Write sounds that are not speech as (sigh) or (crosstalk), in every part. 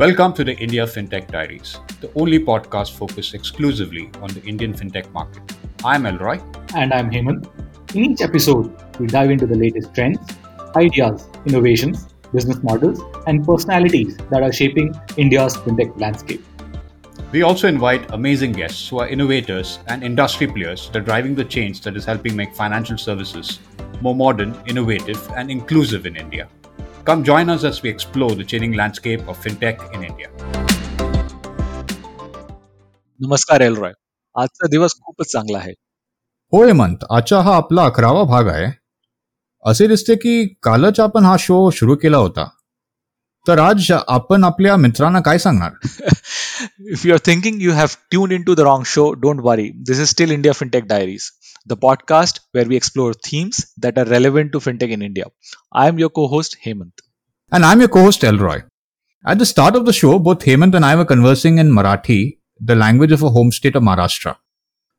Welcome to the India FinTech Diaries, the only podcast focused exclusively on the Indian FinTech market. I'm Elroy. And I'm Hemant. In each episode, we dive into the latest trends, ideas, innovations, business models, and personalities that are shaping India's FinTech landscape. We also invite amazing guests who are innovators and industry players that are driving the change that is helping make financial services more modern, innovative, and inclusive in India. Come join us as we explore the changing landscape of fintech in India. नमस्कार Elroy आजचा दिवस खूपच चांगला आहे हो हेमंत आजचा हा आपला अकरावा भाग आहे असे दिसते की कालच आपण हा शो सुरू केला होता तर आज आपण आपल्या मित्रांना काय सांगणार if you're thinking you have tuned into the wrong show don't worry this is still india fintech diaries the podcast where we explore themes that are relevant to fintech in india i am your co-host hemant And I'm your co host Elroy. At the start of the show, both Hemant and I were conversing in Marathi, the language of a home state of Maharashtra.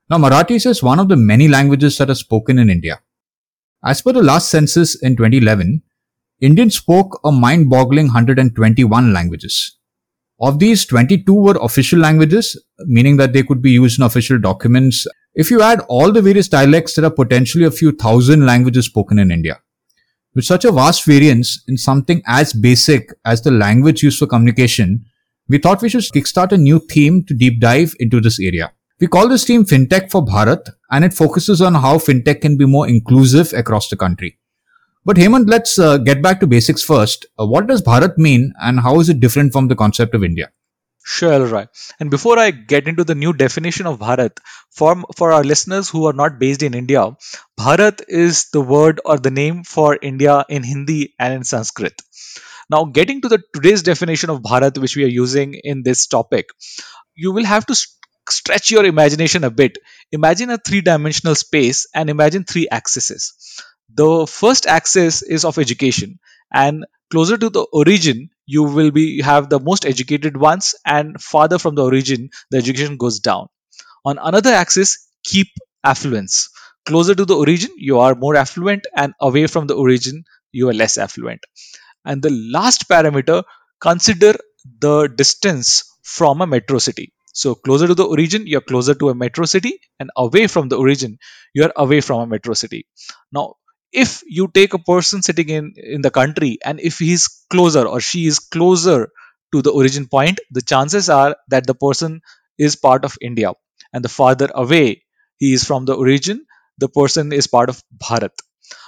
Now, Marathi is one of the many languages that are spoken in India. As per the last census in 2011, Indians spoke a mind boggling 121 languages. Of these, 22 were official languages, meaning that they could be used in official documents. If you add all the various dialects, there are potentially a few thousand languages spoken in India. With such a vast variance in something as basic as the language used for communication, we thought we should kickstart a new theme to deep dive into this area. We call this theme FinTech for Bharat, and it focuses on how FinTech can be more inclusive across the country. But Hemant, let's uh, get back to basics first. Uh, what does Bharat mean, and how is it different from the concept of India? Sure, Elroy. And before I get into the new definition of Bharat, for, for our listeners who are not based in India, Bharat is the word or the name for India in Hindi and in Sanskrit. Now, getting to the today's definition of Bharat, which we are using in this topic, you will have to st- stretch your imagination a bit. Imagine a three dimensional space and imagine three axes. The first axis is of education, and closer to the origin, you will be have the most educated ones, and farther from the origin, the education goes down. On another axis, keep affluence. Closer to the origin, you are more affluent, and away from the origin, you are less affluent. And the last parameter, consider the distance from a metro city. So closer to the origin, you're closer to a metro city, and away from the origin, you're away from a metro city. Now, if you take a person sitting in in the country, and if he's closer or she is closer to the origin point, the chances are that the person is part of India, and the farther away he is from the origin, the person is part of Bharat.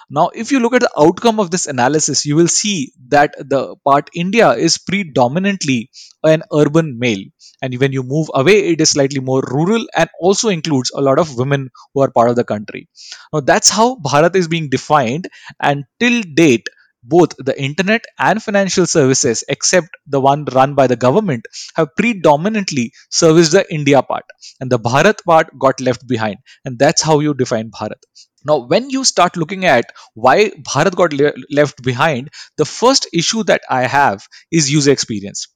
Now, if you look at the outcome of this analysis, you will see that the part India is predominantly an urban male. And when you move away, it is slightly more rural and also includes a lot of women who are part of the country. Now, that's how Bharat is being defined. And till date, both the internet and financial services, except the one run by the government, have predominantly serviced the India part. And the Bharat part got left behind. And that's how you define Bharat. Now, when you start looking at why Bharat got le- left behind, the first issue that I have is user experience.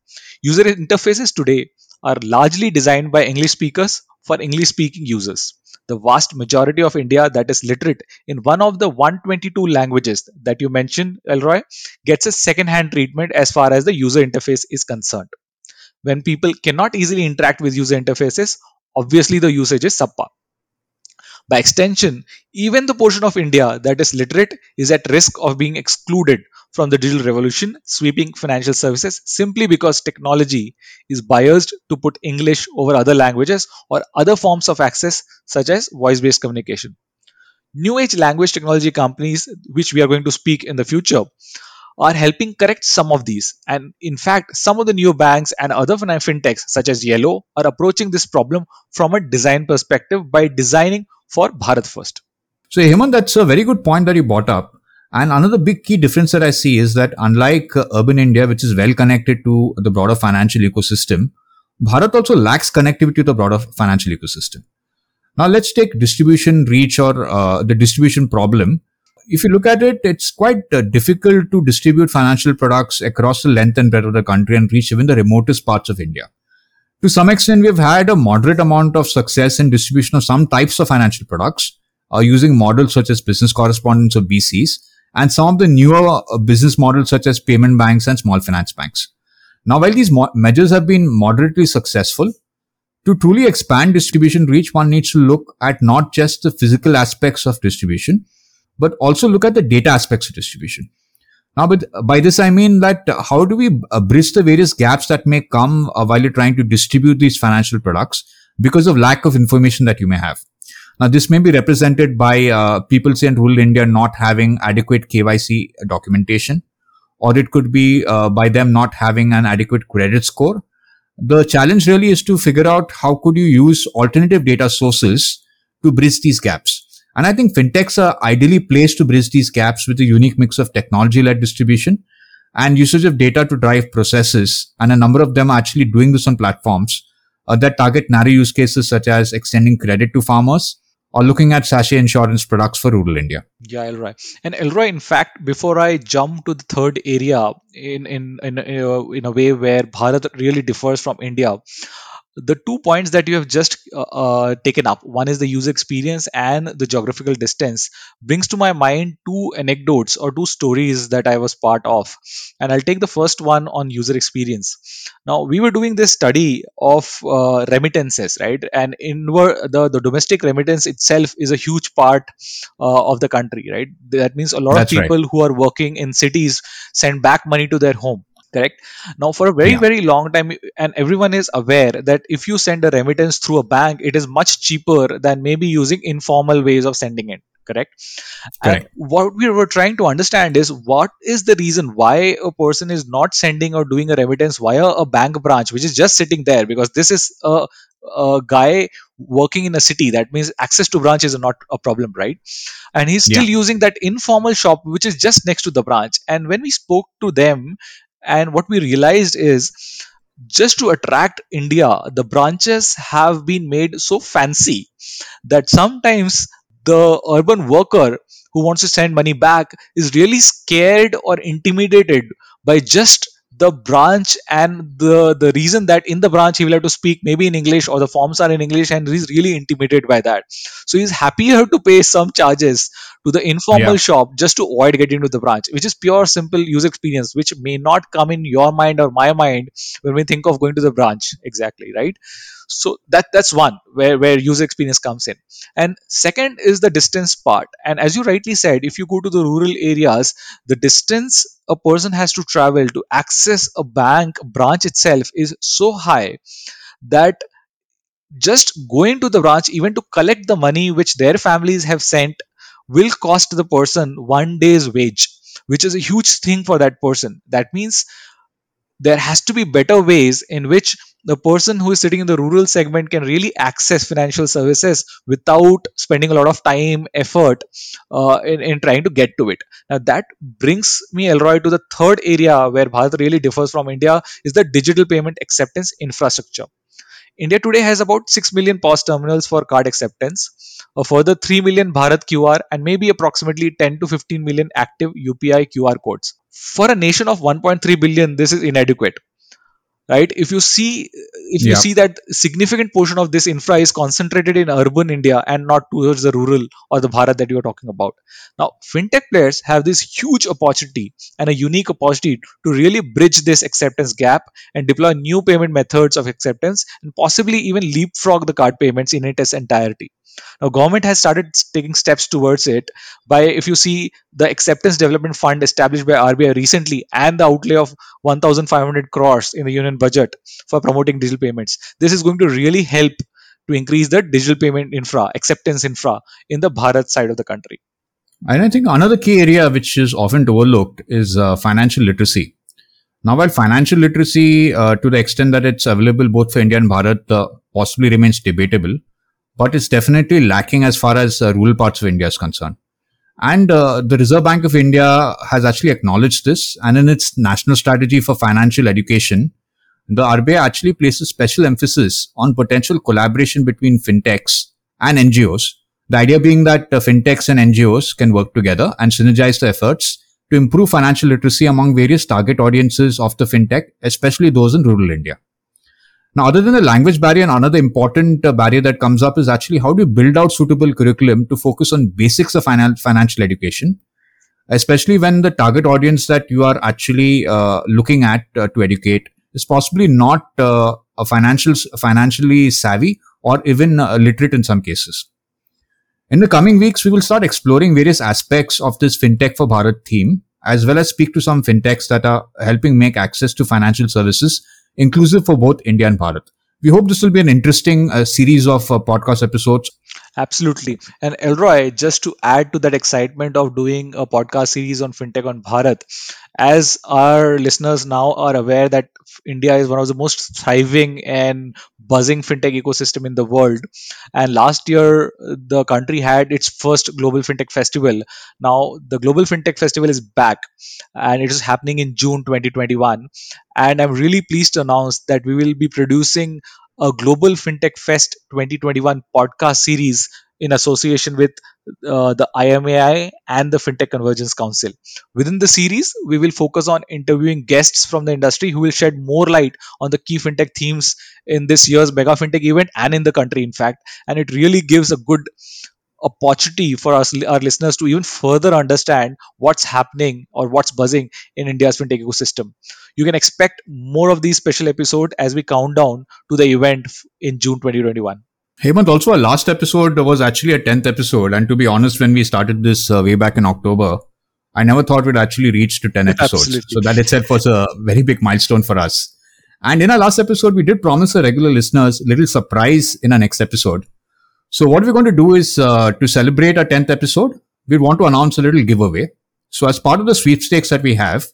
User interfaces today are largely designed by English speakers for English speaking users. The vast majority of India that is literate in one of the 122 languages that you mentioned, Elroy, gets a second hand treatment as far as the user interface is concerned. When people cannot easily interact with user interfaces, obviously the usage is subpar. By extension, even the portion of India that is literate is at risk of being excluded from the digital revolution sweeping financial services simply because technology is biased to put English over other languages or other forms of access such as voice based communication. New age language technology companies, which we are going to speak in the future, are helping correct some of these. And in fact, some of the new banks and other fintechs, such as Yellow, are approaching this problem from a design perspective by designing for Bharat first. So, Hemant, that's a very good point that you brought up. And another big key difference that I see is that unlike uh, urban India, which is well connected to the broader financial ecosystem, Bharat also lacks connectivity to the broader financial ecosystem. Now, let's take distribution reach or uh, the distribution problem. If you look at it, it's quite uh, difficult to distribute financial products across the length and breadth of the country and reach even the remotest parts of India. To some extent, we've had a moderate amount of success in distribution of some types of financial products uh, using models such as business correspondents or BCs and some of the newer uh, business models such as payment banks and small finance banks. Now, while these mo- measures have been moderately successful, to truly expand distribution reach, one needs to look at not just the physical aspects of distribution, but also look at the data aspects of distribution. Now, but by this I mean that how do we uh, bridge the various gaps that may come uh, while you're trying to distribute these financial products because of lack of information that you may have. Now, this may be represented by uh, people say in rural India not having adequate KYC documentation, or it could be uh, by them not having an adequate credit score. The challenge really is to figure out how could you use alternative data sources to bridge these gaps. And I think fintechs are ideally placed to bridge these gaps with a unique mix of technology-led distribution and usage of data to drive processes. And a number of them are actually doing this on platforms uh, that target narrow use cases such as extending credit to farmers, or looking at sachet insurance products for rural India. Yeah, Elroy. And Elroy, in fact, before I jump to the third area in in in, uh, in a way where Bharat really differs from India, the two points that you have just uh, uh, taken up one is the user experience and the geographical distance brings to my mind two anecdotes or two stories that i was part of. And i'll take the first one on user experience. Now we were doing this study of uh, remittances right? And inward the, the domestic remittance itself is a huge part uh, of the country right? That means a lot That's of people right. who are working in cities send back money to their home correct now for a very Yeah. very long time and everyone is aware that if you send a remittance through a bank it is much cheaper than maybe using informal ways of sending it correct and Correct. what we were trying to understand is what is the reason why a person is not sending or doing a remittance via a bank branch which is just sitting there because this is a, a guy working in a city that means access to branch is not a problem right and he's still Yeah. using that informal shop which is just next to the branch and when we spoke to them and what we realized is just to attract india the branches have been made so fancy that sometimes the urban worker who wants to send money back is really scared or intimidated by just the branch and the the reason that in the branch he will have to speak maybe in english or the forms are in english and he's really intimidated by that. So he's happier (laughs) to pay some charges to the informal Yeah. shop just to avoid getting to the branch which is pure simple user experience which may not come in your mind or my mind when we think of going to the branch. Exactly right? So that that's one where where user experience comes in. And second is the distance part. And as you rightly said if you go to the rural areas the distance a person has to travel to access a bank branch itself is so high that just going to the branch even to collect the money which their families have sent will cost the person one day's wage which is a huge thing for that person. That means there has to be better ways in which the person who is sitting in the rural segment can really access financial services without spending a lot of time effort uh, in, in trying to get to it. Now that brings me elroy to the third area where bharat really differs from india is the digital payment acceptance infrastructure India today has about 6 million POS terminals for card acceptance, a further 3 million Bharat QR, and maybe approximately 10 to 15 million active UPI QR codes. For a nation of 1.3 billion, this is inadequate right? If you see if you see that significant portion of this infra is concentrated in urban india and not towards the rural or the bharat that you are talking about. Now fintech players have this huge opportunity and a unique opportunity to really bridge this acceptance gap and deploy new payment methods of acceptance and possibly even leapfrog the card payments in its entirety now government has started taking steps towards it by if you see the acceptance development fund established by rbi recently and the outlay of 1500 crores in the union budget for promoting digital payments this is going to really help to increase the digital payment infra acceptance infra in the bharat side of the country And I think another key area which is often overlooked is uh, financial literacy. Now, while financial literacy, uh, to the extent that it's available both for India and Bharat, uh, possibly remains debatable, but it's definitely lacking as far as uh, rural parts of India is concerned. And uh, the Reserve Bank of India has actually acknowledged this, and in its national strategy for financial education, the RBI actually places special emphasis on potential collaboration between fintechs and NGOs. The idea being that uh, fintechs and NGOs can work together and synergize the efforts to improve financial literacy among various target audiences of the fintech, especially those in rural India. Now, other than the language barrier, another important uh, barrier that comes up is actually how do you build out suitable curriculum to focus on basics of finan- financial education, especially when the target audience that you are actually uh, looking at uh, to educate is possibly not uh, a financial, financially savvy or even uh, literate in some cases. In the coming weeks, we will start exploring various aspects of this FinTech for Bharat theme, as well as speak to some fintechs that are helping make access to financial services inclusive for both India and Bharat. We hope this will be an interesting uh, series of uh, podcast episodes. Absolutely. And Elroy, just to add to that excitement of doing a podcast series on FinTech on Bharat, as our listeners now are aware that India is one of the most thriving and buzzing fintech ecosystem in the world. And last year, the country had its first global fintech festival. Now, the global fintech festival is back and it is happening in June 2021. And I'm really pleased to announce that we will be producing a Global FinTech Fest 2021 podcast series in association with uh, the IMAI and the FinTech Convergence Council. Within the series, we will focus on interviewing guests from the industry who will shed more light on the key FinTech themes in this year's Mega FinTech event and in the country, in fact. And it really gives a good opportunity for us our listeners to even further understand what's happening or what's buzzing in India's fintech ecosystem. You can expect more of these special episodes as we count down to the event in June 2021. Hemant, also our last episode was actually a 10th episode. And to be honest, when we started this uh, way back in October, I never thought we'd actually reach to 10 episodes. Absolutely. So that itself was a very big milestone for us. And in our last episode, we did promise our regular listeners a little surprise in our next episode. So what we're going to do is uh, to celebrate our 10th episode, we want to announce a little giveaway. So as part of the sweepstakes that we have,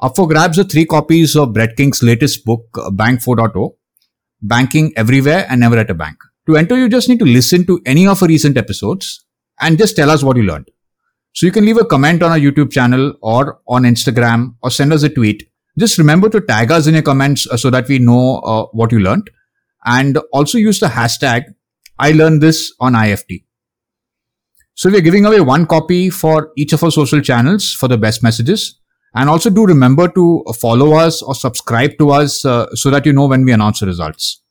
up for grabs are three copies of Brett King's latest book, uh, Bank 4.0, Banking Everywhere and Never at a Bank. To enter, you just need to listen to any of our recent episodes and just tell us what you learned. So you can leave a comment on our YouTube channel or on Instagram or send us a tweet. Just remember to tag us in your comments uh, so that we know uh, what you learned. And also use the hashtag I learned this on IFD. So we're giving away one copy for each of our social channels for the best messages. And also do remember to follow us or subscribe to us uh, so that you know when we announce the results.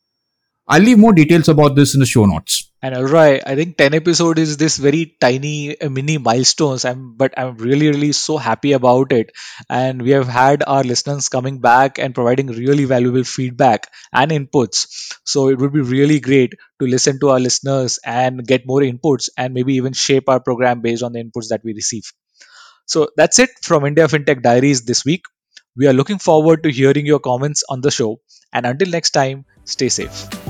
I'll leave more details about this in the show notes. And Alright, I think 10 episode is this very tiny uh, mini milestones. I'm but I'm really really so happy about it. And we have had our listeners coming back and providing really valuable feedback and inputs. So it would be really great to listen to our listeners and get more inputs and maybe even shape our program based on the inputs that we receive. So that's it from India FinTech Diaries this week. We are looking forward to hearing your comments on the show. And until next time, stay safe.